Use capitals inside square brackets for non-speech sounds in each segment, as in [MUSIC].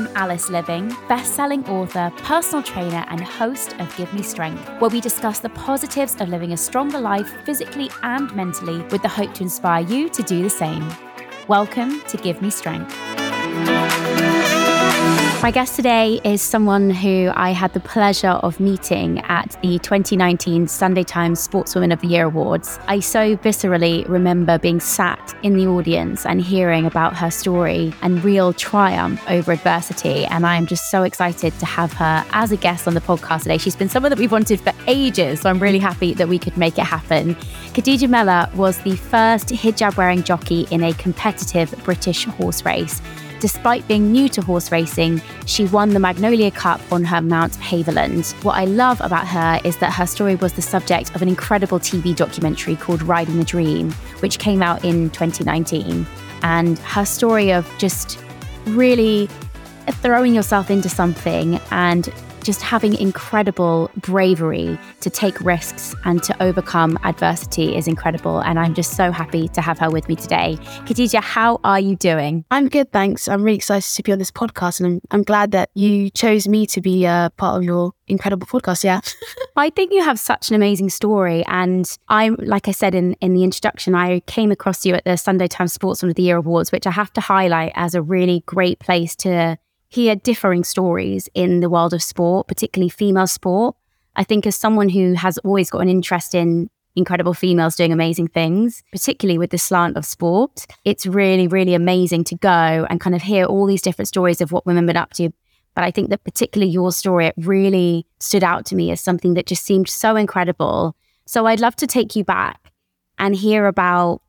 I'm Alice Liveing, best-selling author, personal trainer, and host of Give Me Strength, where we discuss the positives of living a stronger life physically and mentally with the hope to inspire you to do the same. Welcome to Give Me Strength. My guest today is someone who I had the pleasure of meeting at the 2019 Sunday Times Sportswoman of the Year Awards. I so viscerally remember being sat in the audience and hearing about her story and real triumph over adversity. And I'm just so excited to have her as a guest on the podcast today. She's been someone that we've wanted for ages, so I'm really happy that we could make it happen. Khadijah Mellah was the first hijab wearing jockey in a competitive British horse race. Despite being new to horse racing, she won the Magnolia Cup on her Mount Haverland. What I love about her is that her story was the subject of an incredible TV documentary called Riding the Dream, which came out in 2019. And her story of just really throwing yourself into something and just having incredible bravery to take risks and to overcome adversity is incredible. And I'm just so happy to have her with me today. Khadijah, how are you doing? I'm good, thanks. I'm really excited to be on this podcast, and I'm, I'm glad that you chose me to be a part of your incredible podcast. Yeah. [LAUGHS] I think you have such an amazing story. And I'm, like I said in, in the introduction, I came across you at the Sunday Times Sportsman of the Year Awards, which I have to highlight as a really great place to hear differing stories in the world of sport, particularly female sport. I think as someone who has always got an interest in incredible females doing amazing things, particularly with the slant of sport, it's really, really amazing to go and kind of hear all these different stories of what women have been up to. But I think that particularly your story, it really stood out to me as something that just seemed so incredible. So I'd love to take you back and hear about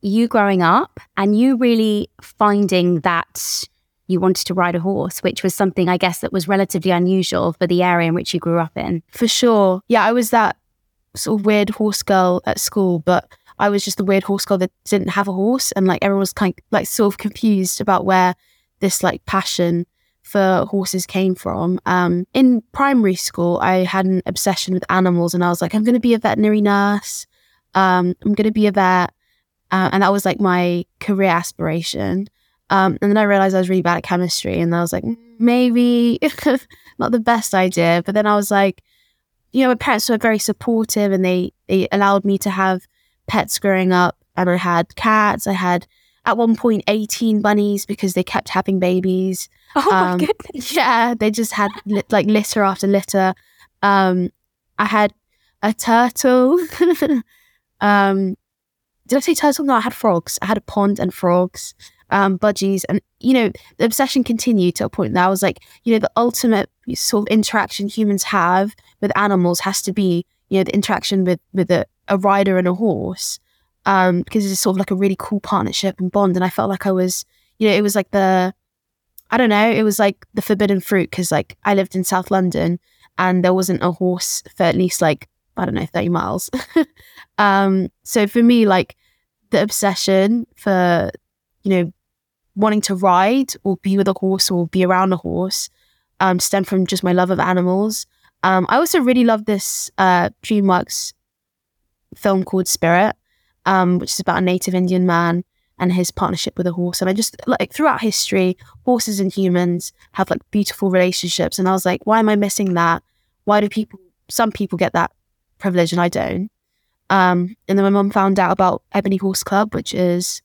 you growing up and you really finding that you wanted to ride a horse, which was something I guess that was relatively unusual for the area in which you grew up in. For sure. Yeah, I was that sort of weird horse girl at school, but I was just the weird horse girl that didn't have a horse. And like everyone was kind of like sort of confused about where this like passion for horses came from. Um, in primary school, I had an obsession with animals and I was like, I'm going to be a veterinary nurse. Um, I'm going to be a vet. Uh, and that was like my career aspiration. Um, and then I realized I was really bad at chemistry, and I was like, maybe [LAUGHS] not the best idea. But then I was like, you know, my parents were very supportive, and they they allowed me to have pets growing up. And I had cats. I had at one point 18 bunnies because they kept having babies. [LAUGHS] Oh my Um, goodness. Yeah, they just had li- like litter after litter. Um, I had a turtle. [LAUGHS] um, did I say turtle? No, I had frogs. I had a pond and frogs, um, budgies, and you know the obsession continued to a point that I was like, you know, the ultimate sort of interaction humans have with animals has to be, you know, the interaction with with a, a rider and a horse, um, because it's sort of like a really cool partnership and bond. And I felt like I was, you know, it was like the, I don't know, it was like the forbidden fruit because like I lived in South London and there wasn't a horse for at least like I don't know, 30 miles. [LAUGHS] um, so for me, like the obsession for, you know, wanting to ride or be with a horse or be around a horse um, stemmed from just my love of animals. Um, I also really love this uh, DreamWorks film called Spirit, um, which is about a native Indian man and his partnership with a horse. And I just like throughout history, horses and humans have like beautiful relationships. And I was like, why am I missing that? Why do people, some people get that privilege and I don't? Um, and then my mum found out about Ebony Horse Club, which is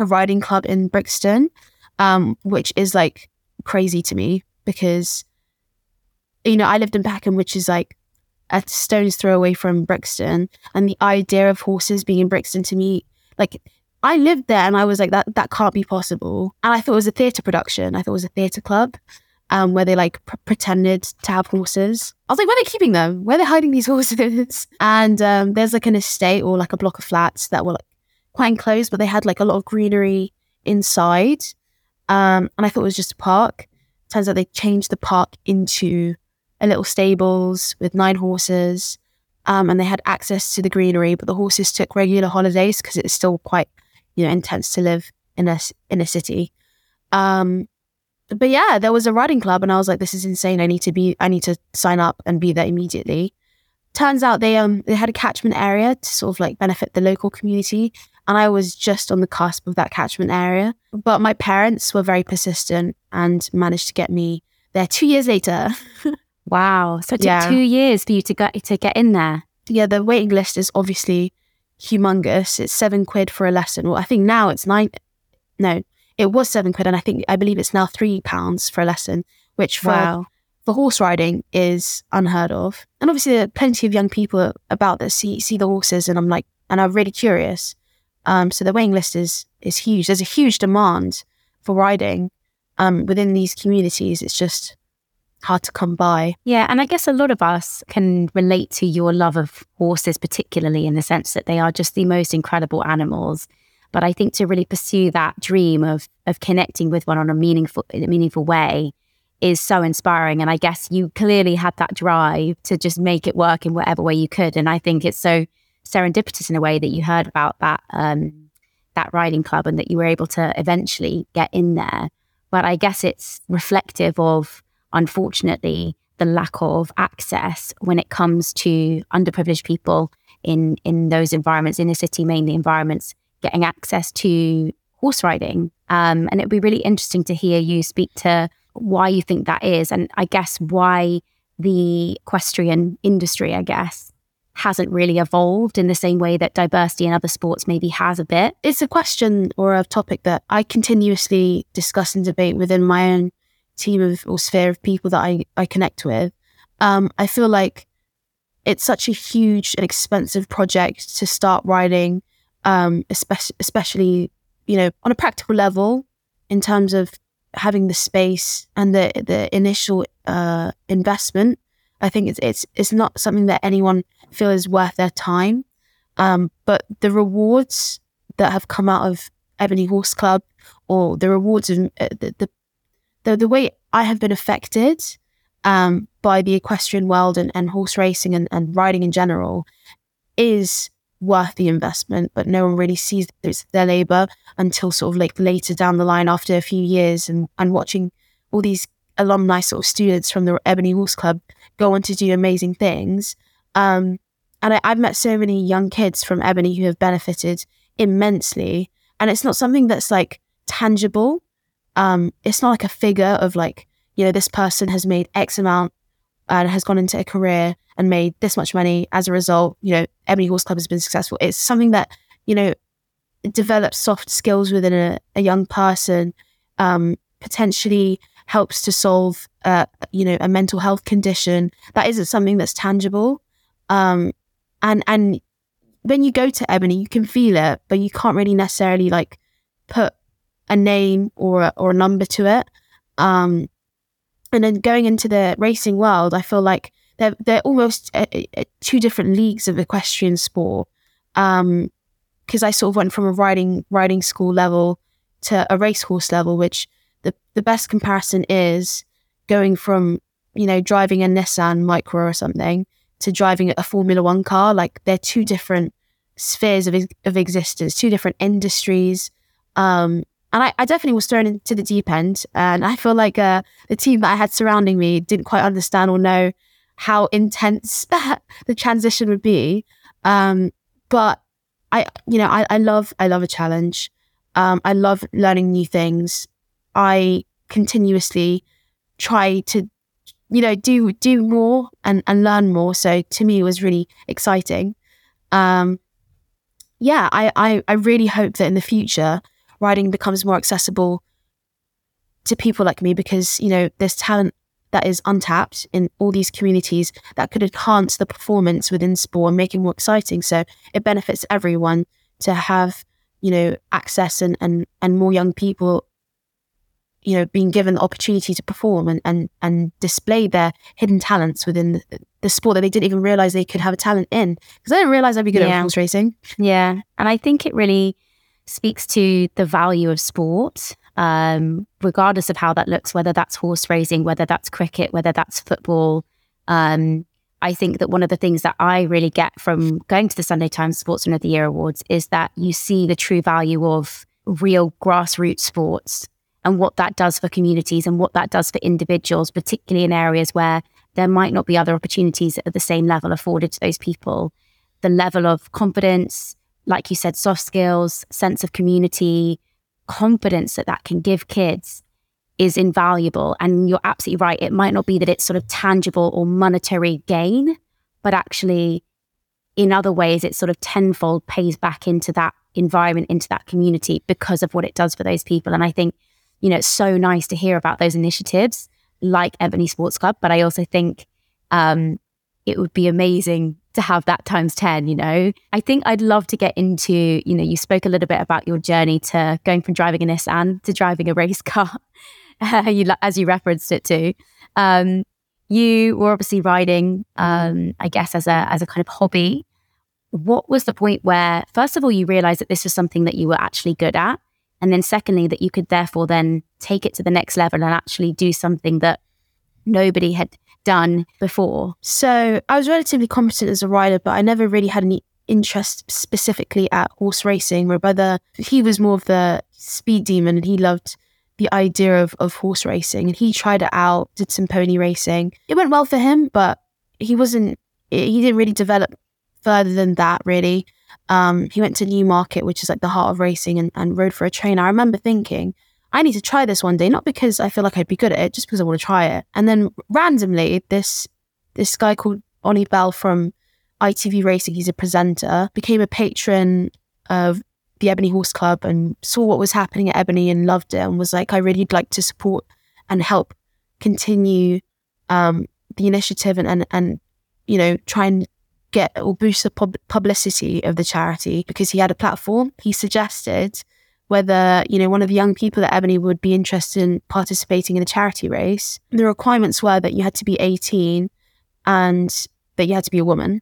a riding club in Brixton, um, which is like crazy to me because, you know, I lived in Peckham, which is like a stone's throw away from Brixton. And the idea of horses being in Brixton to me, like, I lived there and I was like, that that can't be possible. And I thought it was a theatre production. I thought it was a theatre club. um, where they like pr- pretended to have horses. I was like, where are they keeping them? Where are they hiding these horses? [LAUGHS] and um, there's like an estate or like a block of flats that were like quite enclosed, but they had like a lot of greenery inside. Um, and I thought it was just a park. Turns out they changed the park into a little stables with nine horses. Um, and they had access to the greenery, but the horses took regular holidays because it's still quite, you know, intense to live in a in a city. Um, but yeah, there was a riding club, and I was like, this is insane. I need to be, I need to sign up and be there immediately. Turns out they um they had a catchment area to sort of like benefit the local community, and I was just on the cusp of that catchment area. But my parents were very persistent and managed to get me there two years later. [LAUGHS] wow! So it took Yeah. two years for you to get to get in there. yeah, the waiting list is obviously humongous. It's seven quid for a lesson. Well, I think now it's nine. No, it was seven quid, and I think I believe it's now three pounds for a lesson, which for for horse riding is unheard of. And obviously, there are plenty of young people about that see see the horses, and I'm like, and I'm really curious. Um, so the waiting list is is huge. There's a huge demand for riding um, within these communities. It's just hard to come by. Yeah, and I guess a lot of us can relate to your love of horses, particularly in the sense that they are just the most incredible animals. But I think to really pursue that dream of of connecting with one on a meaningful in a meaningful way is so inspiring. And I guess you clearly had that drive to just make it work in whatever way you could. And I think it's so serendipitous in a way that you heard about that um, that riding club and that you were able to eventually get in there. But I guess it's reflective of unfortunately, the lack of access when it comes to underprivileged people in in those environments, in the city, mainly environments, getting access to horse riding. Um, and it'd be really interesting to hear you speak to why you think that is, and I guess why the equestrian industry, I guess, hasn't really evolved in the same way that diversity in other sports maybe has a bit. it's a question or a topic that I continuously discuss and debate within my own team of or sphere of people that I, I connect with. Um, I feel like it's such a huge and expensive project to start writing, um, especially, especially you know on a practical level in terms of having the space and the the initial uh, investment. I think it's it's it's not something that anyone feel is worth their time. Um, but the rewards that have come out of Ebony Horse Club or the rewards of uh, the, the the way I have been affected um, by the equestrian world and, and horse racing and, and riding in general is worth the investment, but no one really sees it's their labor until sort of like later down the line after a few years and, and watching all these alumni sort of students from the Ebony Horse Club go on to do amazing things. Um, and I, I've met so many young kids from Ebony who have benefited immensely. And it's not something that's like tangible. Um, it's not like a figure of like, you know, this person has made X amount and has gone into a career and made this much money as a result. You know, Ebony Horse Club has been successful. It's something that, you know, develops soft skills within a, a young person, um, potentially helps to solve, uh, you know, a mental health condition. That isn't something that's tangible. Um, and, and when you go to Ebony, you can feel it, but you can't really necessarily like put a name or a, or a number to it. Um, and then going into the racing world, I feel like they're they're almost uh, uh, two different leagues of equestrian sport. Um, because I sort of went from a riding riding school level to a racehorse level, which the the best comparison is going from you know driving a Nissan Micra or something to driving a Formula One car. Like they're two different spheres of of existence, two different industries. Um, and I, I definitely was thrown into the deep end. And I feel like uh, the team that I had surrounding me didn't quite understand or know how intense [LAUGHS] the transition would be. Um, but I, you know, I, I love, I love a challenge. Um, I love learning new things. I continuously try to, you know, do do more and, and learn more. So to me, it was really exciting. Um, yeah, I, I, I really hope that in the future, riding becomes more accessible to people like me because you know there's talent that is untapped in all these communities that could enhance the performance within sport and make it more exciting so it benefits everyone to have you know access and and, and more young people you know, being given the opportunity to perform and, and, and display their hidden talents within the, the sport that they didn't even realize they could have a talent in. Because I didn't realize I'd be good Yeah. at horse racing. Yeah. And I think it really speaks to the value of sport, um, regardless of how that looks, whether that's horse racing, whether that's cricket, whether that's football. Um, I think that one of the things that I really get from going to the Sunday Times Sportsman of the Year Awards is that you see the true value of real grassroots sports and what that does for communities and what that does for individuals, particularly in areas where there might not be other opportunities at the same level afforded to those people. The level of confidence, like you said, soft skills, sense of community, confidence that that can give kids is invaluable. And you're absolutely right. It might not be that it's sort of tangible or monetary gain, but actually, in other ways, it sort of tenfold pays back into that environment, into that community because of what it does for those people. And I think, you know, it's so nice to hear about those initiatives like Ebony Sports Club. But I also think um, it would be amazing to have that times 10 you know? I think i'd love to get into you know you spoke a little bit about your journey to going from driving a nissan to driving a race car [LAUGHS] you, as you referenced it to um, you were obviously riding um, i guess as a as a kind of hobby. What was the point where first of all you realized that this was something that you were actually good at and then secondly that you could therefore then take it to the next level and actually do something that nobody had done before So I was relatively competent as a rider, but I never really had any interest specifically at horse racing. My brother, he was more of the speed demon and he loved the idea of, of horse racing and he tried it out, did some pony racing. It went well for him, but he wasn't, he didn't really develop further than that, really. Um, he went to Newmarket, which is like the heart of racing, and, and rode for a trainer. I remember thinking, I need to try this one day, not because I feel like I'd be good at it, just because I want to try it. And then randomly, this this guy called Oli Bell from ITV Racing, he's a presenter, became a patron of the Ebony Horse Club and saw what was happening at Ebony and loved it and was like, I really would like to support and help continue um, the initiative and, and, and, you know, try and get or boost the pub- publicity of the charity because he had a platform. He suggested whether, you know, one of the young people at Ebony would be interested in participating in a charity race. The requirements were that you had to be 18 and that you had to be a woman.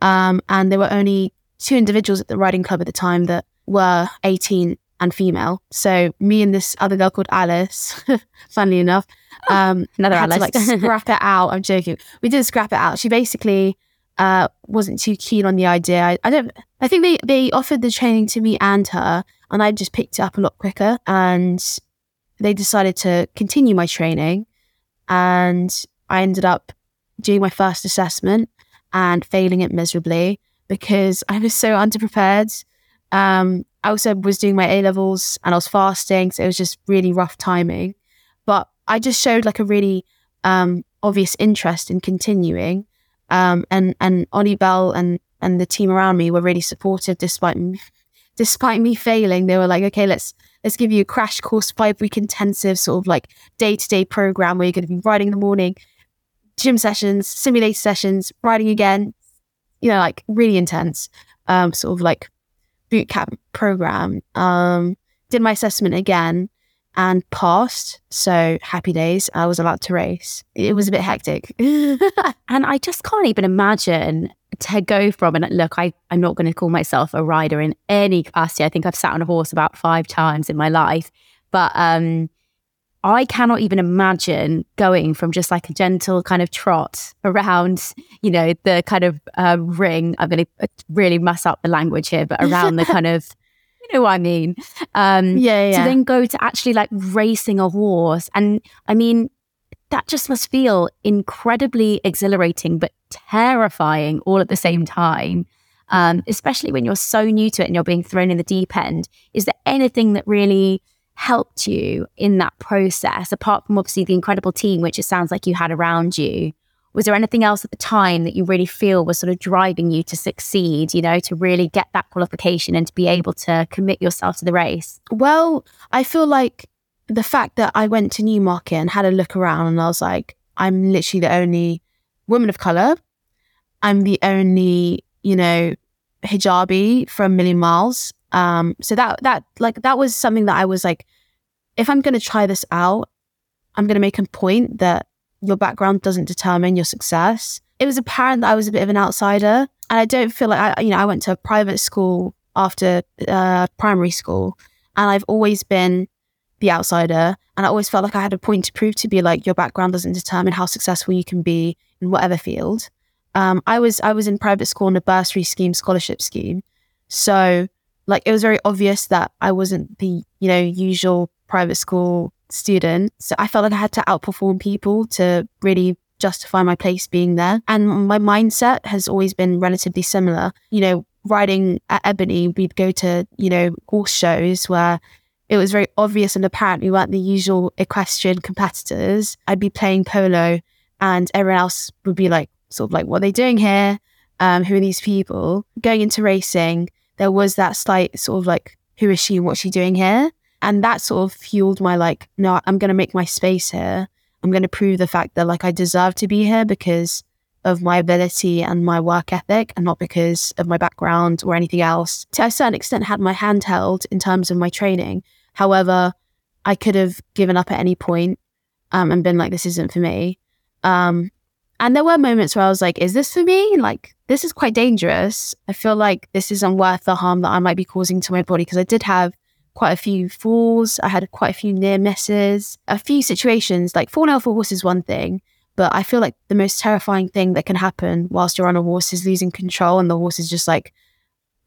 Um, and there were only two individuals at the riding club at the time that were 18 and female. So me and this other girl called Alice, [LAUGHS] funnily enough, um, [LAUGHS] Another had to Alice. like [LAUGHS] scrap it out. I'm joking. We did scrap it out. She basically uh, wasn't too keen on the idea. I, I don't. I think they they offered the training to me and her, and I just picked it up a lot quicker. And they decided to continue my training, and I ended up doing my first assessment and failing it miserably because I was so underprepared. Um, I also was doing my A levels and I was fasting, so it was just really rough timing. But I just showed like a really um, obvious interest in continuing. Um, and and Oli Bell and and the team around me were really supportive despite me, [LAUGHS] despite me failing. They were like, okay, let's let's give you a crash course, five week intensive sort of like day to day program where you're going to be riding in the morning, gym sessions, simulator sessions, riding again. You know, like really intense, um, sort of like boot camp program. Um, did my assessment again and passed. So happy days. I was allowed to race. It was a bit hectic. [LAUGHS] And I just can't even imagine to go from, and look, I, I'm not going to call myself a rider in any capacity. I think I've sat on a horse about five times in my life. But um, I cannot even imagine going from just like a gentle kind of trot around, you know, the kind of uh, ring. I'm going to really mess up the language here, but around the [LAUGHS] kind of, know what I mean? Um, yeah, yeah. to then go to actually like racing a horse. And I mean, that just must feel incredibly exhilarating, but terrifying all at the same time. Um, especially when you're so new to it and you're being thrown in the deep end. Is there anything that really helped you in that process, apart from obviously the incredible team, which it sounds like you had around you? Was there anything else at the time that you really feel was sort of driving you to succeed, you know, to really get that qualification and to be able to commit yourself to the race? Well, I feel like the fact that I went to Newmarket and had a look around and I was like, I'm literally the only woman of color. I'm the only, you know, hijabi from Million Miles. Um, so that that like that was something that I was like if I'm going to try this out, I'm going to make a point that your background doesn't determine your success. It was apparent that I was a bit of an outsider. And I don't feel like I, you know, I went to a private school after uh, primary school, and I've always been the outsider. And I always felt like I had a point to prove to be like, your background doesn't determine how successful you can be in whatever field. Um, I was I was in private school in a bursary scheme, scholarship scheme. So like it was very obvious that I wasn't the, you know, usual private school student. So I felt like I had to outperform people to really justify my place being there. And my mindset has always been relatively similar. You know, riding at Ebony, we'd go to, you know, horse shows where it was very obvious and apparent we weren't the usual equestrian competitors. I'd be playing polo and everyone else would be like, sort of like, what are they doing here? Um, who are these people? Going into racing, there was that slight sort of like, who is she? What's she doing here? And that sort of fueled my like, no, I'm going to make my space here. I'm going to prove the fact that like I deserve to be here because of my ability and my work ethic and not because of my background or anything else. To a certain extent, had my hand held in terms of my training. However, I could have given up at any point, um, and been like, this isn't for me. Um, and there were moments where I was like, is this for me? Like, this is quite dangerous. I feel like this isn't worth the harm that I might be causing to my body because I did have quite a few falls. I had quite a few near misses, a few situations like falling off a horse is one thing, but I feel like the most terrifying thing that can happen whilst you're on a horse is losing control and the horse is just like,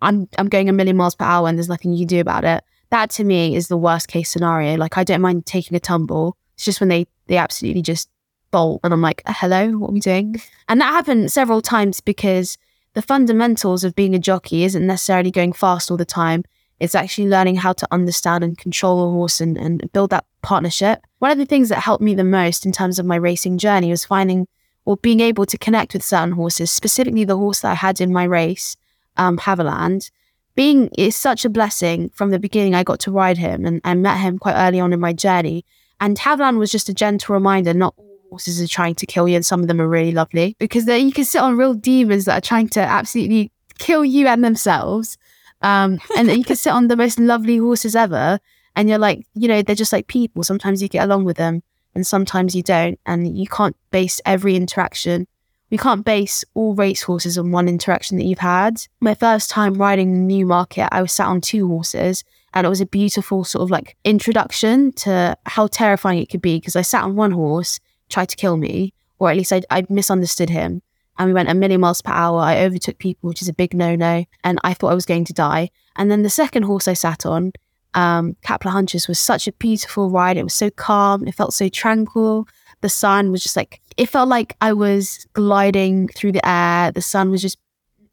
I'm I'm going a million miles per hour and there's nothing you can do about it. That to me is the worst case scenario. Like I don't mind taking a tumble. It's just when they they absolutely just bolt. And I'm like, hello, what are we doing? And that happened several times because the fundamentals of being a jockey isn't necessarily going fast all the time. It's actually learning how to understand and control a horse and, and build that partnership. One of the things that helped me the most in terms of my racing journey was finding or being able to connect with certain horses, specifically the horse that I had in my race, um, Haverland. Being is such a blessing from the beginning. I got to ride him and I met him quite early on in my journey. And Haverland was just a gentle reminder, not all horses are trying to kill you, and some of them are really lovely because you can sit on real demons that are trying to absolutely kill you and themselves. Um, and you can sit on the most lovely horses ever, and you're like, you know, they're just like people. Sometimes you get along with them, and sometimes you don't, and you can't base every interaction. You can't base all race horses on one interaction that you've had. My first time riding Newmarket, I was sat on two horses, and it was a beautiful sort of like introduction to how terrifying it could be because I sat on one horse tried to kill me, or at least I, I misunderstood him. And we went a million miles per hour. I overtook people, which is a big no no. And I thought I was going to die. And then the second horse I sat on, um, Capler Hunches, was such a beautiful ride. It was so calm. It felt so tranquil. The sun was just like, it felt like I was gliding through the air. The sun was just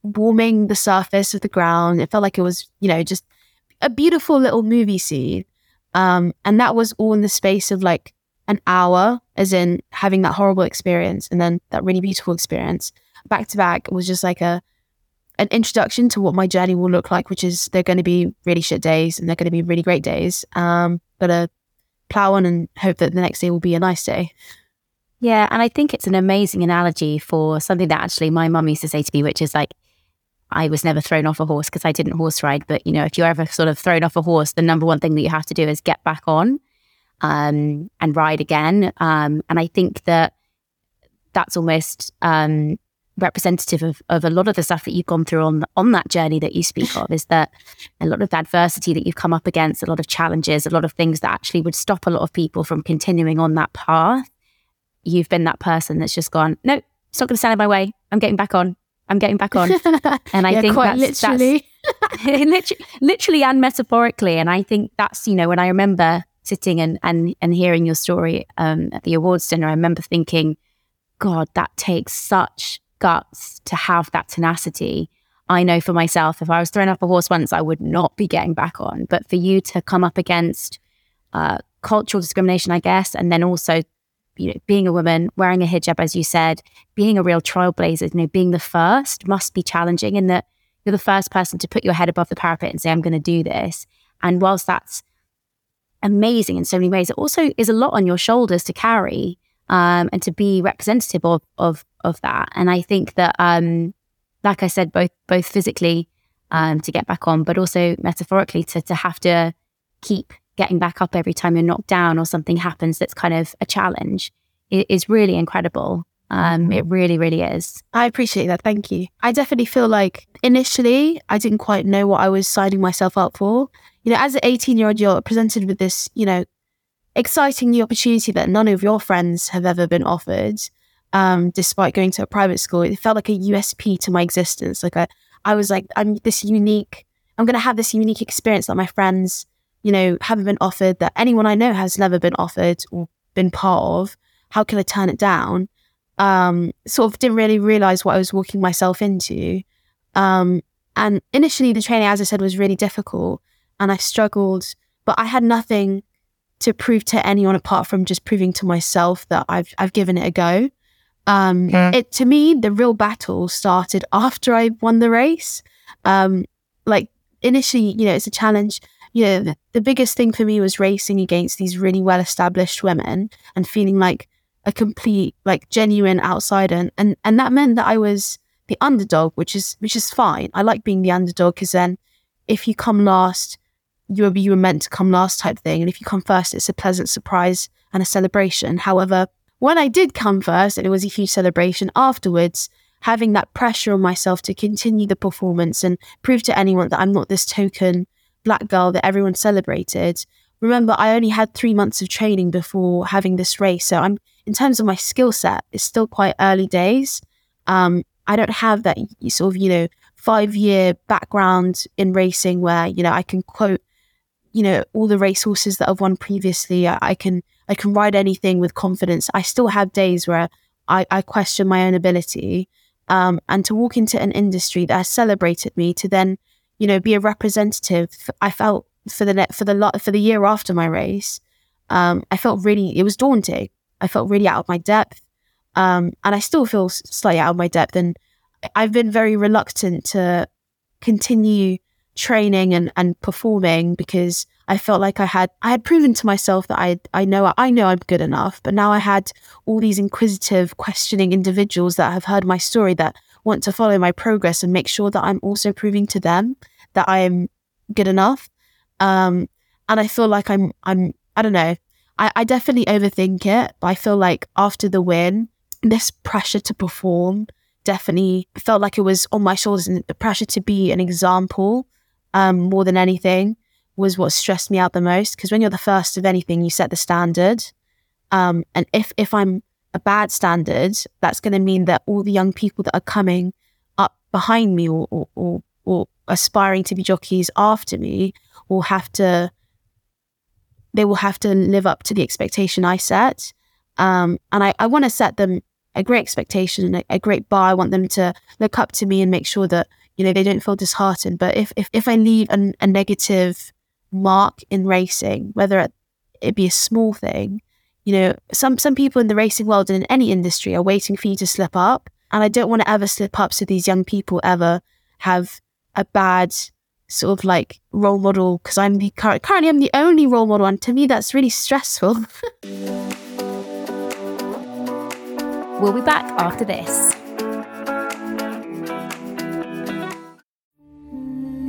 warming the surface of the ground. It felt like it was, you know, just a beautiful little movie scene. Um, and that was all in the space of like an hour, as in having that horrible experience and then that really beautiful experience back to back was just like a an introduction to what my journey will look like, which is they're going to be really shit days and they're going to be really great days. Um, but uh, plow on and hope that the next day will be a nice day. Yeah, and I think it's an amazing analogy for something that actually my mum used to say to me, which is like, I was never thrown off a horse because I didn't horse ride. But you know, if you're ever sort of thrown off a horse, the number one thing that you have to do is get back on um, and ride again. Um, and I think that that's almost um, representative of, of a lot of the stuff that you've gone through on on that journey that you speak of. Is that a lot of adversity that you've come up against, a lot of challenges, a lot of things that actually would stop a lot of people from continuing on that path. You've been that person that's just gone, no, it's not going to stand in my way. I'm getting back on. I'm getting back on. [LAUGHS] And I yeah, think quite that's, literally. that's literally, [LAUGHS] literally and metaphorically. And I think that's, you know, when I remember sitting and and and hearing your story um, at the awards dinner, I remember thinking, God, that takes such guts to have that tenacity. I know for myself, if I was thrown off a horse once, I would not be getting back on. But for you to come up against uh, cultural discrimination, I guess, and then also, you know, being a woman, wearing a hijab, as you said, being a real trailblazer, you know, being the first must be challenging in that you're the first person to put your head above the parapet and say, I'm going to do this. And whilst that's amazing in so many ways. It also is a lot on your shoulders to carry um, and to be representative of of of that. And I think that, um, like I said, both both physically um, to get back on, but also metaphorically to to have to keep getting back up every time you're knocked down or something happens that's kind of a challenge is really incredible. Um, it really, really is. I appreciate that. Thank you. I definitely feel like initially I didn't quite know what I was signing myself up for. You know, as an 18 year old, you're presented with this, you know, exciting new opportunity that none of your friends have ever been offered. Um, despite going to a private school, it felt like a USP to my existence. Like I, I was like, I'm this unique. I'm going to have this unique experience that my friends, you know, haven't been offered. That anyone I know has never been offered or been part of. How can I turn it down? um, sort of didn't really realize what I was walking myself into. Um, and initially, the training, as I said, was really difficult and I struggled, but I had nothing to prove to anyone apart from just proving to myself that I've, I've given it a go. Um, mm. It to me, the real battle started after I won the race. Um, like initially, you know, it's a challenge. You know, the, the biggest thing for me was racing against these really well established women and feeling like a complete, like genuine outsider. And, and, and that meant that I was the underdog, which is, which is fine. I like being the underdog because then if you come last, you were, you were meant to come last type thing. And if you come first, it's a pleasant surprise and a celebration. However, when I did come first and it was a huge celebration afterwards, having that pressure on myself to continue the performance and prove to anyone that I'm not this token black girl that everyone celebrated. Remember, I only had three months of training before having this race. So I'm in terms of my skill set, it's still quite early days. Um, I don't have that sort of, you know, five year background in racing where, you know, I can quote, you know, all the racehorses that I've won previously. I, I can, I can ride anything with confidence. I still have days where I, I question my own ability. Um, and to walk into an industry that has celebrated me to then, you know, be a representative, I felt for the net, for the lot, for the year after my race, um, I felt really, it was daunting. I felt really out of my depth. Um, and I still feel slightly out of my depth. And I've been very reluctant to continue training and, and performing because I felt like I had I had proven to myself that I I know I know I'm good enough. But now I had all these inquisitive, questioning individuals that have heard my story that want to follow my progress and make sure that I'm also proving to them that I am good enough. Um, and I feel like I'm I'm I don't know I, I definitely overthink it, but I feel like after the win, this pressure to perform definitely felt like it was on my shoulders and the pressure to be an example um, more than anything was what stressed me out the most because when you're the first of anything you set the standard um, and if if i'm a bad standard that's going to mean that all the young people that are coming up behind me or, or, or, or aspiring to be jockeys after me will have to they will have to live up to the expectation I set. Um, and I, I want to set them a great expectation, a, a great bar. I want them to look up to me and make sure that, you know, they don't feel disheartened. But if, if, if I leave an, a negative mark in racing, whether it be a small thing, you know, some, some people in the racing world and in any industry are waiting for you to slip up. And I don't want to ever slip up so these young people ever have a bad sort of like role model because I'm the currently I'm the only role model, and to me that's really stressful. [LAUGHS] we'll be back after this.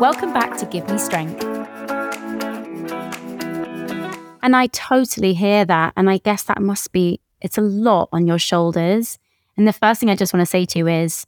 Welcome back to Give Me Strength. And I totally hear that. And I guess that must be, it's a lot on your shoulders. And the first thing I just want to say to you is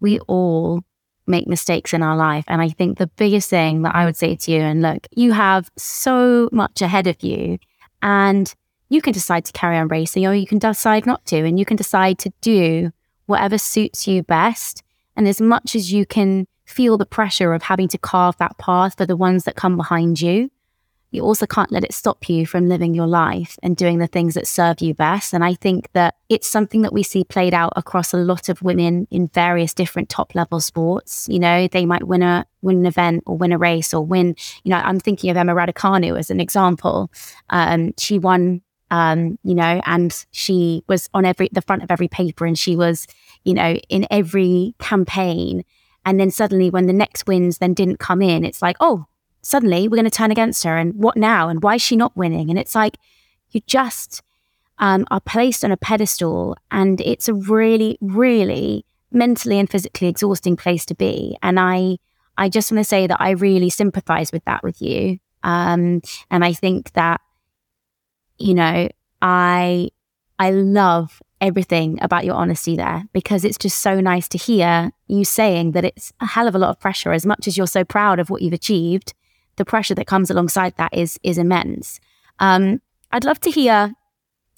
we all make mistakes in our life. And I think the biggest thing that I would say to you, and look, you have so much ahead of you, and you can decide to carry on racing or you can decide not to, and you can decide to do whatever suits you best. And as much as you can feel the pressure of having to carve that path for the ones that come behind you, you also can't let it stop you from living your life and doing the things that serve you best. And I think that it's something that we see played out across a lot of women in various different top level sports. You know, they might win a win an event or win a race or win, you know, I'm thinking of Emma Raducanu as an example. Um, she won um, you know, and she was on every the front of every paper and she was, you know, in every campaign. And then suddenly when the next wins then didn't come in, it's like, oh, suddenly we're going to turn against her and what now? And why is she not winning? And it's like you just um, are placed on a pedestal and it's a really really mentally and physically exhausting place to be. And i i just want to say that i really sympathize with that with you. Um, and i think that you know i i love everything about your honesty there because it's just so nice to hear you saying that it's a hell of a lot of pressure as much as you're so proud of what you've achieved the pressure that comes alongside that is is immense. Um, I'd love to hear,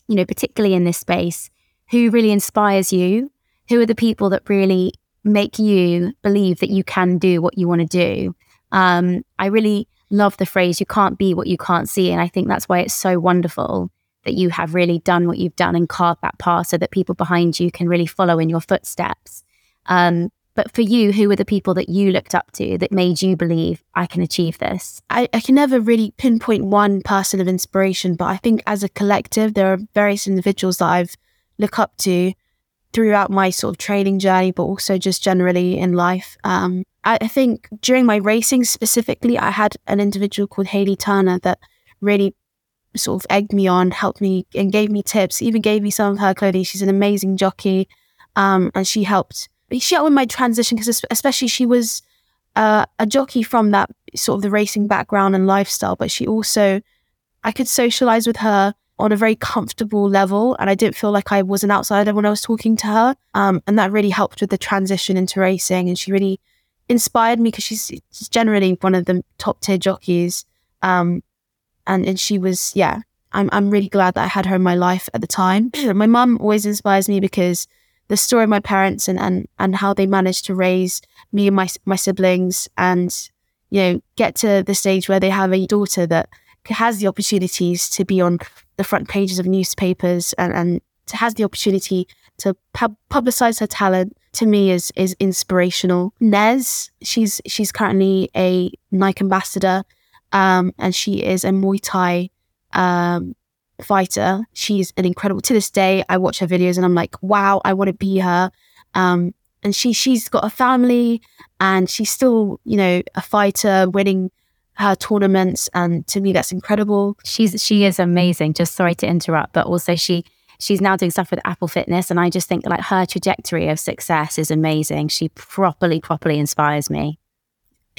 you know, particularly in this space, who really inspires you. Who are the people that really make you believe that you can do what you want to do? Um, I really love the phrase "you can't be what you can't see," and I think that's why it's so wonderful that you have really done what you've done and carved that path so that people behind you can really follow in your footsteps. Um, but for you, who were the people that you looked up to that made you believe I can achieve this? I, I can never really pinpoint one person of inspiration, but I think as a collective, there are various individuals that I've looked up to throughout my sort of training journey, but also just generally in life. Um, I, think during my racing specifically, I had an individual called Hayley Turner that really sort of egged me on, helped me, and gave me tips, even gave me some of her clothing. She's an amazing jockey. Um, and she helped she helped with my transition because especially she was uh, a jockey from that sort of the racing background and lifestyle, but she also I could socialize with her on a very comfortable level, and I didn't feel like I was an outsider when I was talking to her. Um, and that really helped with the transition into racing, and she really inspired me because she's generally one of the top tier jockeys. Um, and and she was yeah, I'm I'm really glad that I had her in my life at the time. [CLEARS THROAT] my mum always inspires me because the story of my parents and, and, and how they managed to raise me and my, my siblings and, you know, get to the stage where they have a daughter that has the opportunities to be on the front pages of newspapers and, and has the opportunity to pub- publicize her talent to me is is inspirational. Nez, she's she's currently a Nike ambassador, um, and she is a Muay Thai um, fighter. She's an incredible. To this day, I watch her videos and I'm like, wow, I want to be her. Um, and she she's got a family and she's still, you know, a fighter, winning her tournaments. And to me, that's incredible. She's she is amazing. Just sorry to interrupt, but also she she's now doing stuff with Apple Fitness, and I just think like her trajectory of success is amazing. She properly properly inspires me.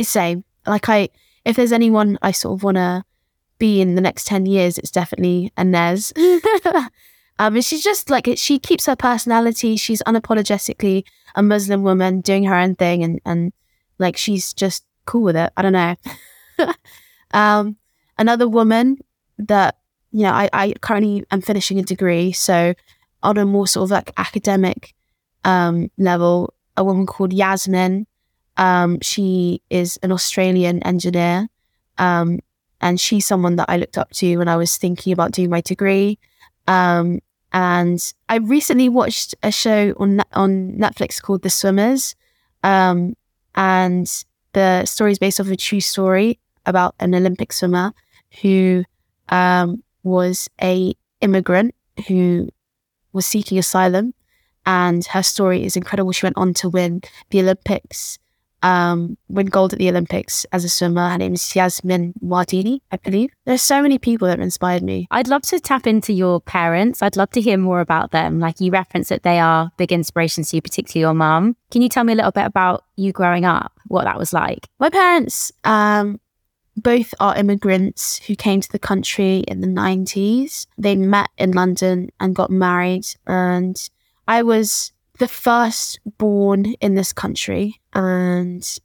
Same. Like I, if there's anyone I sort of want to be in the next 10 years, it's definitely Inez. [LAUGHS] um, she's just like, she keeps her personality. She's unapologetically a Muslim woman doing her own thing. And, and like, she's just cool with it. I don't know. [LAUGHS] um, another woman that, you know, I, I currently am finishing a degree. So on a more sort of like academic um, level, a woman called Yasmin. Um, she is an Australian engineer. Um, and she's someone that I looked up to when I was thinking about doing my degree. Um, and I recently watched a show on on Netflix called The Swimmers, um, and the story is based off a true story about an Olympic swimmer who um, was a immigrant who was seeking asylum, and her story is incredible. She went on to win the Olympics um, win gold at the Olympics as a swimmer. Her name is Yasmin Wardini, I believe. There's so many people that have inspired me. I'd love to tap into your parents. I'd love to hear more about them. Like you referenced that they are big inspirations to you, particularly your mum. Can you tell me a little bit about you growing up, what that was like? My parents, um, both are immigrants who came to the country in the 90s. They met in London and got married. And I was the first born in this country. And,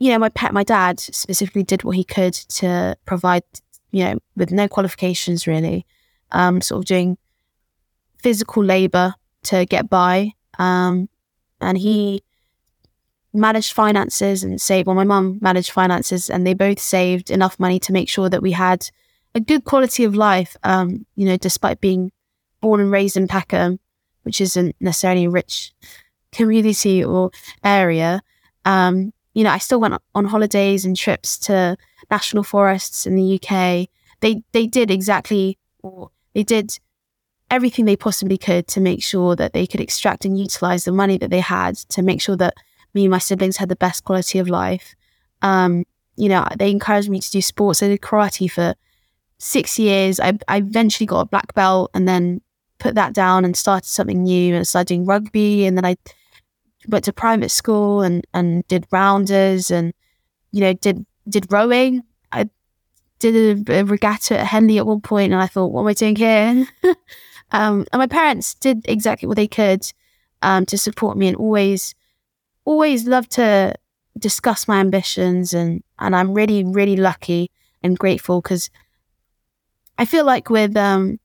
you know, my pet, my dad specifically did what he could to provide, you know, with no qualifications really, um, sort of doing physical labor to get by. Um, and he managed finances and saved, well, my mum managed finances and they both saved enough money to make sure that we had a good quality of life. Um, you know, despite being born and raised in Peckham, which isn't necessarily a rich community or area. Um, you know, I still went on holidays and trips to national forests in the UK. They they did exactly, or they did everything they possibly could to make sure that they could extract and utilize the money that they had to make sure that me and my siblings had the best quality of life. Um, you know, they encouraged me to do sports. I did karate for six years. I, I eventually got a black belt and then put that down and started something new and started doing rugby. And then I went to private school and, and did rounders and, you know, did, did rowing. I did a, a regatta at Henley at one point and I thought, what am I doing here? [LAUGHS] um, and my parents did exactly what they could um, to support me and always, always loved to discuss my ambitions. And, and I'm really, really lucky and grateful because I feel like with, um,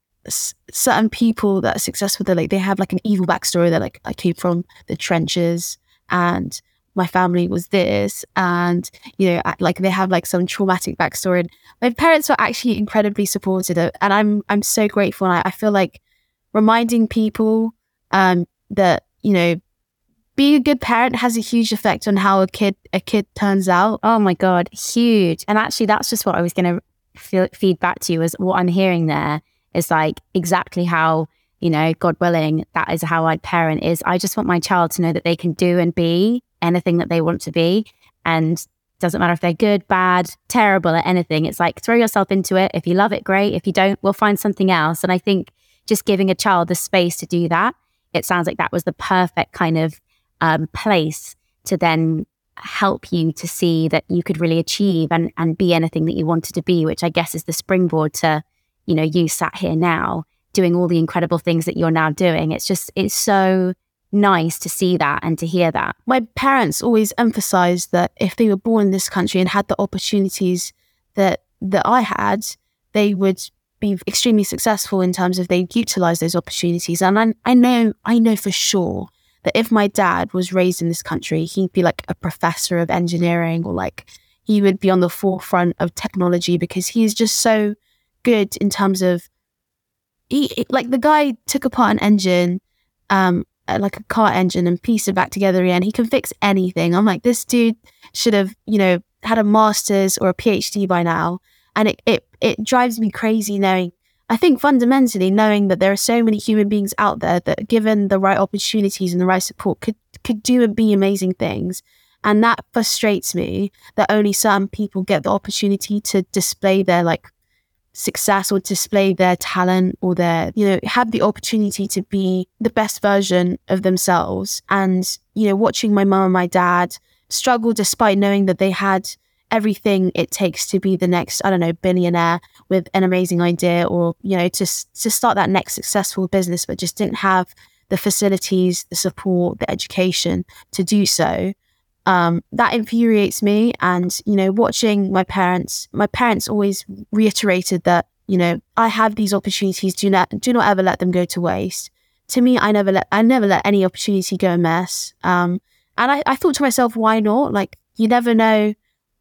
certain people that are successful, they like they have like an evil backstory. They're like, I came from the trenches and my family was this, and you know, like they have like some traumatic backstory. And my parents were actually incredibly supportive, and I'm I'm so grateful. And I, I feel like reminding people um, that you know being a good parent has a huge effect on how a kid a kid turns out. Oh my god, huge! And actually, that's just what I was going to feed back to you. Is what I'm hearing there is like exactly how, you know, God willing, that is how I'd parent is I just want my child to know that they can do and be anything that they want to be. And doesn't matter if they're good, bad, terrible at anything. It's like throw yourself into it. If you love it, great. If you don't, we'll find something else. And I think just giving a child the space to do that, it sounds like that was the perfect kind of um, place to then help you to see that you could really achieve and, and be anything that you wanted to be, which I guess is the springboard to you know, you sat here now doing all the incredible things that you're now doing. It's just, it's so nice to see that and to hear that. My parents always emphasized that if they were born in this country and had the opportunities that that I had, they would be extremely successful in terms of they'd utilize those opportunities. And I, I know, I know for sure that if my dad was raised in this country, he'd be like a professor of engineering or like he would be on the forefront of technology because he's just so good in terms of he like the guy took apart an engine, um, uh, like a car engine and pieced it back together again. He can fix anything. I'm like, this dude should have, you know, had a master's or a PhD by now. And it it it drives me crazy knowing I think fundamentally knowing that there are so many human beings out there that given the right opportunities and the right support could could do and be amazing things. And that frustrates me that only certain people get the opportunity to display their like success or display their talent or their, you know, have the opportunity to be the best version of themselves. And, you know, watching my mum and my dad struggle despite knowing that they had everything it takes to be the next, I don't know, billionaire with an amazing idea or, you know, to, to start that next successful business, but just didn't have the facilities, the support, the education to do so um, that infuriates me. And, you know, watching my parents, my parents always reiterated that, you know, I have these opportunities. Do not, do not ever let them go to waste. To me, I never let, I never let any opportunity go amiss. Um, and I, I thought to myself, why not? Like, you never know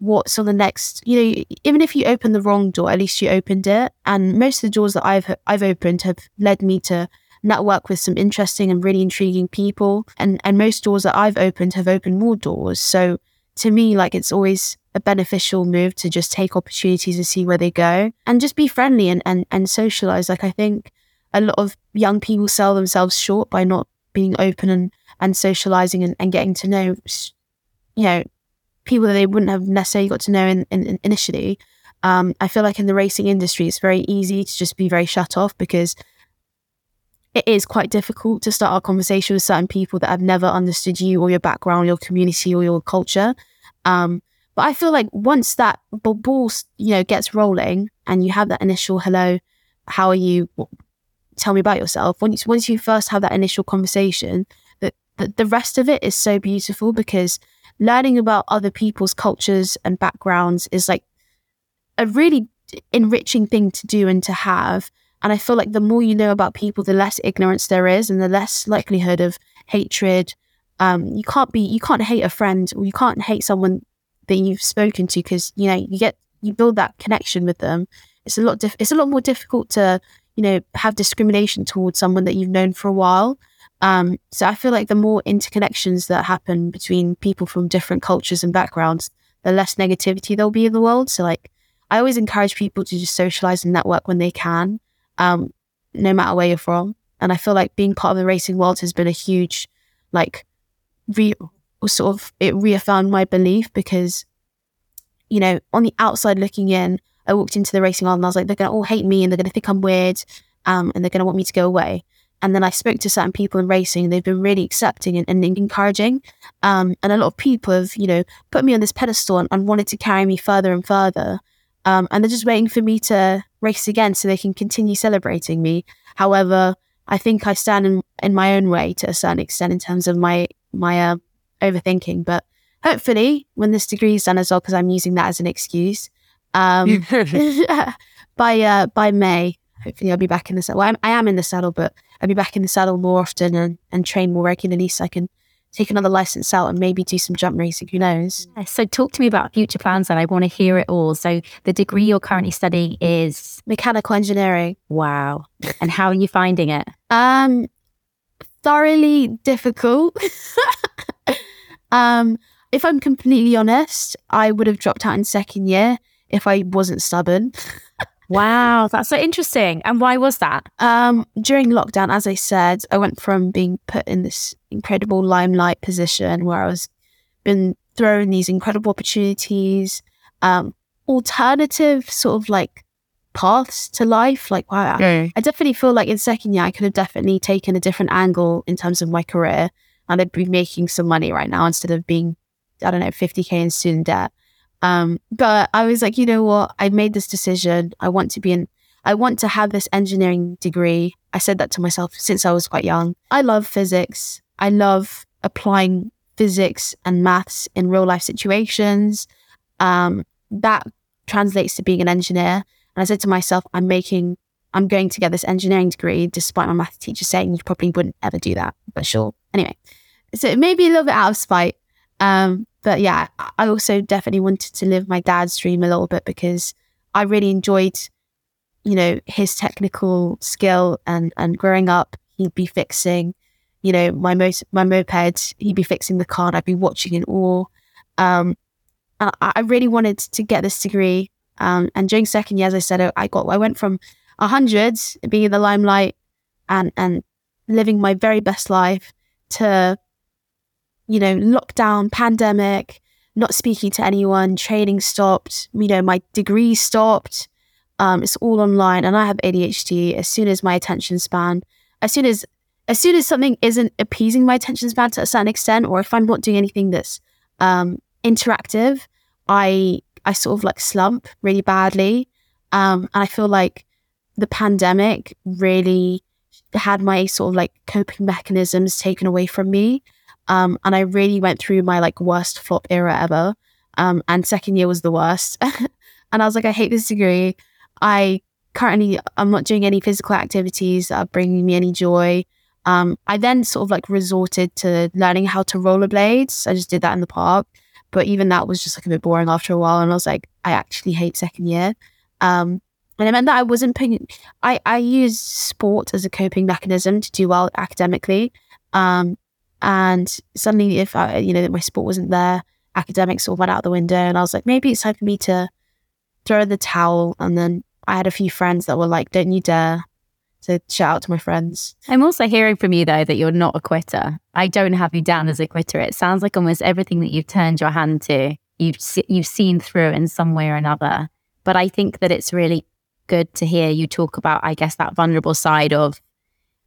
what's on the next, you know, even if you open the wrong door, at least you opened it. And most of the doors that I've, I've opened have led me to network with some interesting and really intriguing people. And and most doors that I've opened have opened more doors. So to me, like it's always a beneficial move to just take opportunities and see where they go and just be friendly and, and, and socialize. Like I think a lot of young people sell themselves short by not being open and, and socializing and, and getting to know, you know, people that they wouldn't have necessarily got to know in, in, in initially. Um, I feel like in the racing industry, it's very easy to just be very shut off because it is quite difficult to start a conversation with certain people that have never understood you or your background, your community, or your culture. Um, but I feel like once that ball, you know, gets rolling and you have that initial hello, how are you? Tell me about yourself. Once once you first have that initial conversation, that the, the rest of it is so beautiful because learning about other people's cultures and backgrounds is like a really enriching thing to do and to have and I feel like the more you know about people, the less ignorance there is and the less likelihood of hatred. Um, you can't be, you can't hate a friend or you can't hate someone that you've spoken to because, you know, you get, you build that connection with them it's a lot diff- it's a lot more difficult to you know have discrimination towards someone that you've known for a while. Um, so I feel like the more interconnections that happen between people from different cultures and backgrounds, the less negativity there'll be in the world. So like I always encourage people to just socialize and network when they can, um, no matter where you're from. And I feel like being part of the racing world has been a huge, like, re- sort of it reaffirmed my belief because, you know, on the outside looking in, I walked into the racing world and I was like, they're to all hate me and they're to think I'm weird, um, and they're to want me to go away. And then I spoke to certain people in racing, they've been really accepting and, and encouraging. Um, and a lot of people have, you know, put me on this pedestal and, and wanted to carry me further and further. Um, and they're just waiting for me to race again so they can continue celebrating me. However, I think I stand in, in my own way to a certain extent in terms of my my uh, overthinking. But hopefully, when this degree is done as well, because I'm using that as an excuse, um, [LAUGHS] [LAUGHS] by uh, by May, hopefully I'll be back in the saddle. Well, I'm, I am in the saddle, but I'll be back in the saddle more often and, and train more regularly so I can take another license out and maybe do some jump racing. Who knows? So, talk to me about future plans, and I want to hear it all. So, the degree you're currently studying is mechanical engineering. Wow! and how are you finding it? Um, thoroughly difficult. [LAUGHS] um, if I'm completely honest, I would have dropped out in second year if I wasn't stubborn. [LAUGHS] Wow, that's so interesting. And why was that? Um, during lockdown, as I said, I went from being put in this incredible limelight position where I was been thrown these incredible opportunities, um, alternative sort of like paths to life. Like, wow, I, I definitely feel like in second year, I could have definitely taken a different angle in terms of my career and I'd be making some money right now instead of being, I don't know, 50K in student debt. Um, but I was like, you know what? I made this decision. I want to be in, I want to have this engineering degree. I said that to myself since I was quite young. I love physics. I love applying physics and maths in real life situations. Um, that translates to being an engineer. And I said to myself, I'm making, I'm going to get this engineering degree, despite my math teacher saying you probably wouldn't ever do that. But sure. Anyway, so it may be a little bit out of spite. Um, but yeah, I also definitely wanted to live my dad's dream a little bit because I really enjoyed, you know, his technical skill and and growing up, he'd be fixing, you know, my most my moped, he'd be fixing the car, and I'd be watching in awe. Um, and I, I really wanted to get this degree. Um, and during second year, as I said, I got I went from a hundred being in the limelight and and living my very best life to you know, lockdown, pandemic, not speaking to anyone, training stopped, you know, my degree stopped. Um, it's all online and I have ADHD. As soon as my attention span, as soon as as soon as something isn't appeasing my attention span to a certain extent, or if I'm not doing anything that's um, interactive, I I sort of like slump really badly. Um, and I feel like the pandemic really had my sort of like coping mechanisms taken away from me. Um, and I really went through my like worst flop era ever. Um, and second year was the worst. [LAUGHS] and I was like, I hate this degree. I currently I'm not doing any physical activities that are bringing me any joy. Um, I then sort of like resorted to learning how to rollerblades. I just did that in the park, but even that was just like a bit boring after a while. And I was like, I actually hate second year. Um, and it meant that I wasn't paying. I I use sport as a coping mechanism to do well academically. Um, and suddenly, if I, you know, my sport wasn't there, academics all went out the window. And I was like, maybe it's time for me to throw the towel. And then I had a few friends that were like, don't you dare. So shout out to my friends. I'm also hearing from you though that you're not a quitter. I don't have you down as a quitter. It sounds like almost everything that you've turned your hand to, you've you've seen through in some way or another. But I think that it's really good to hear you talk about, I guess, that vulnerable side of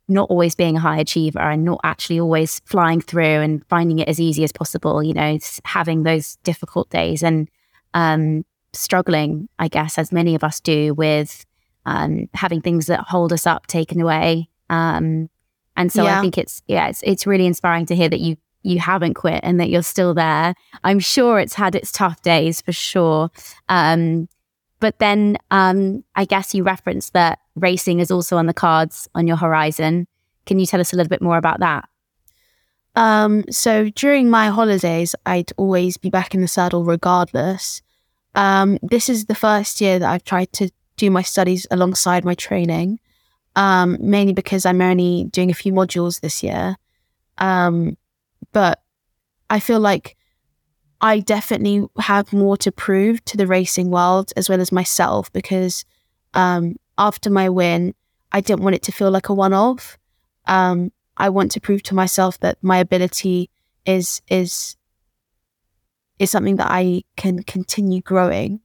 not always being a high achiever and not actually always flying through and finding it as easy as possible, you know, having those difficult days and um, struggling, I guess, as many of us do with um, having things that hold us up taken away. Um, and so yeah. I think it's, yeah, it's, it's really inspiring to hear that you, you haven't quit and that you're still there. I'm sure it's had its tough days for sure. Um, but then um, I guess you referenced that racing is also on the cards on your horizon. Can you tell us a little bit more about that? Um, so during my holidays, I'd always be back in the saddle regardless. Um, this is the first year that I've tried to do my studies alongside my training, um, mainly because I'm only doing a few modules this year. Um, but I feel like I definitely have more to prove to the racing world as well as myself because um, after my win, I didn't want it to feel like a one off. Um, I want to prove to myself that my ability is is is something that I can continue growing.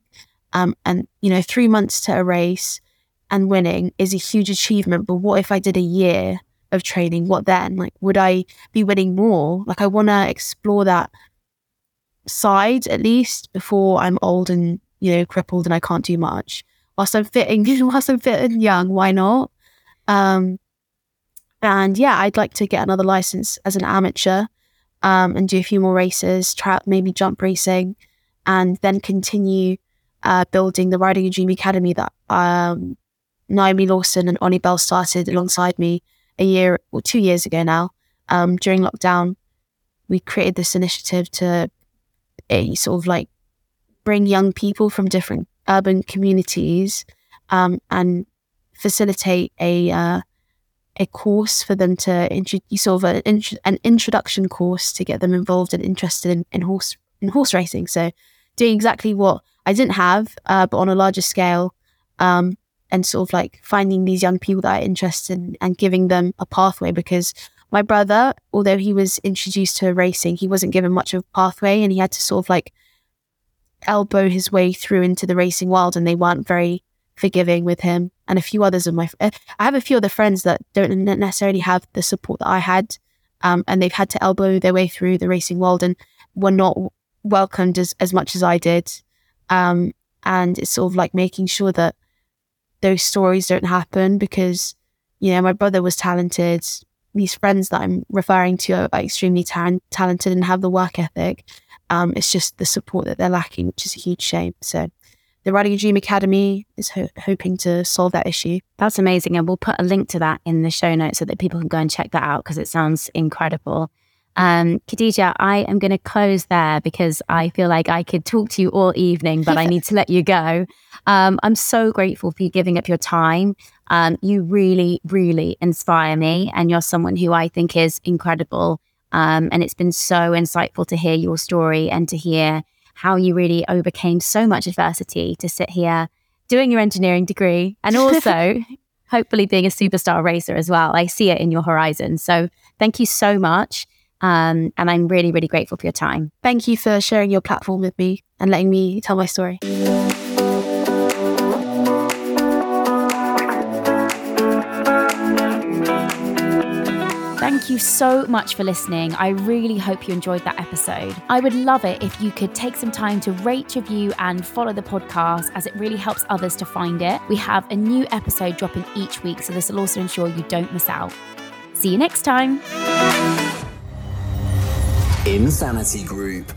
Um, and you know, three months to a race and winning is a huge achievement. But what if I did a year of training? What then? Like, would I be winning more? Like, I want to explore that side at least before I'm old and you know crippled and I can't do much. Whilst I'm fitting, [LAUGHS] whilst I'm fit and young, why not? Um, and yeah, I'd like to get another license as an amateur um, and do a few more races, try out maybe jump racing, and then continue uh, building the Riding a Dream Academy that um, Naomi Lawson and Oli Bell started alongside me a year or two years ago now. Um, during lockdown, we created this initiative to sort of like bring young people from different urban communities um, and facilitate a uh, a course for them to introduce sort of an, an introduction course to get them involved and interested in, in horse in horse racing. So doing exactly what I didn't have, uh, but on a larger scale, um, and sort of like finding these young people that are interested in, and giving them a pathway because my brother, although he was introduced to racing, he wasn't given much of a pathway and he had to sort of like elbow his way through into the racing world and they weren't very forgiving with him and a few others of my I have a few other friends that don't necessarily have the support that I had um, and they've had to elbow their way through the racing world and were not welcomed as, as much as I did um, and it's sort of like making sure that those stories don't happen because you know my brother was talented these friends that I'm referring to are, extremely ta- talented and have the work ethic. Um, it's just the support that they're lacking, which is a huge shame. So, the Riding a Dream Academy is ho- hoping to solve that issue. That's amazing. And we'll put a link to that in the show notes so that people can go and check that out because it sounds incredible. Um, Khadijah, I am going to close there because I feel like I could talk to you all evening, but I [LAUGHS] need to let you go. Um, I'm so grateful for you giving up your time. Um, you really, really inspire me, and you're someone who I think is incredible. Um, and it's been so insightful to hear your story and to hear how you really overcame so much adversity to sit here doing your engineering degree and also [LAUGHS] hopefully being a superstar racer as well. I see it in your horizon. So thank you so much. Um, and I'm really, really grateful for your time. Thank you for sharing your platform with me and letting me tell my story. You so much for listening. I really hope you enjoyed that episode. I would love it if you could take some time to rate, review, and follow the podcast as it really helps others to find it. We have a new episode dropping each week, so this will also ensure you don't miss out. See you next time. Insanity Group.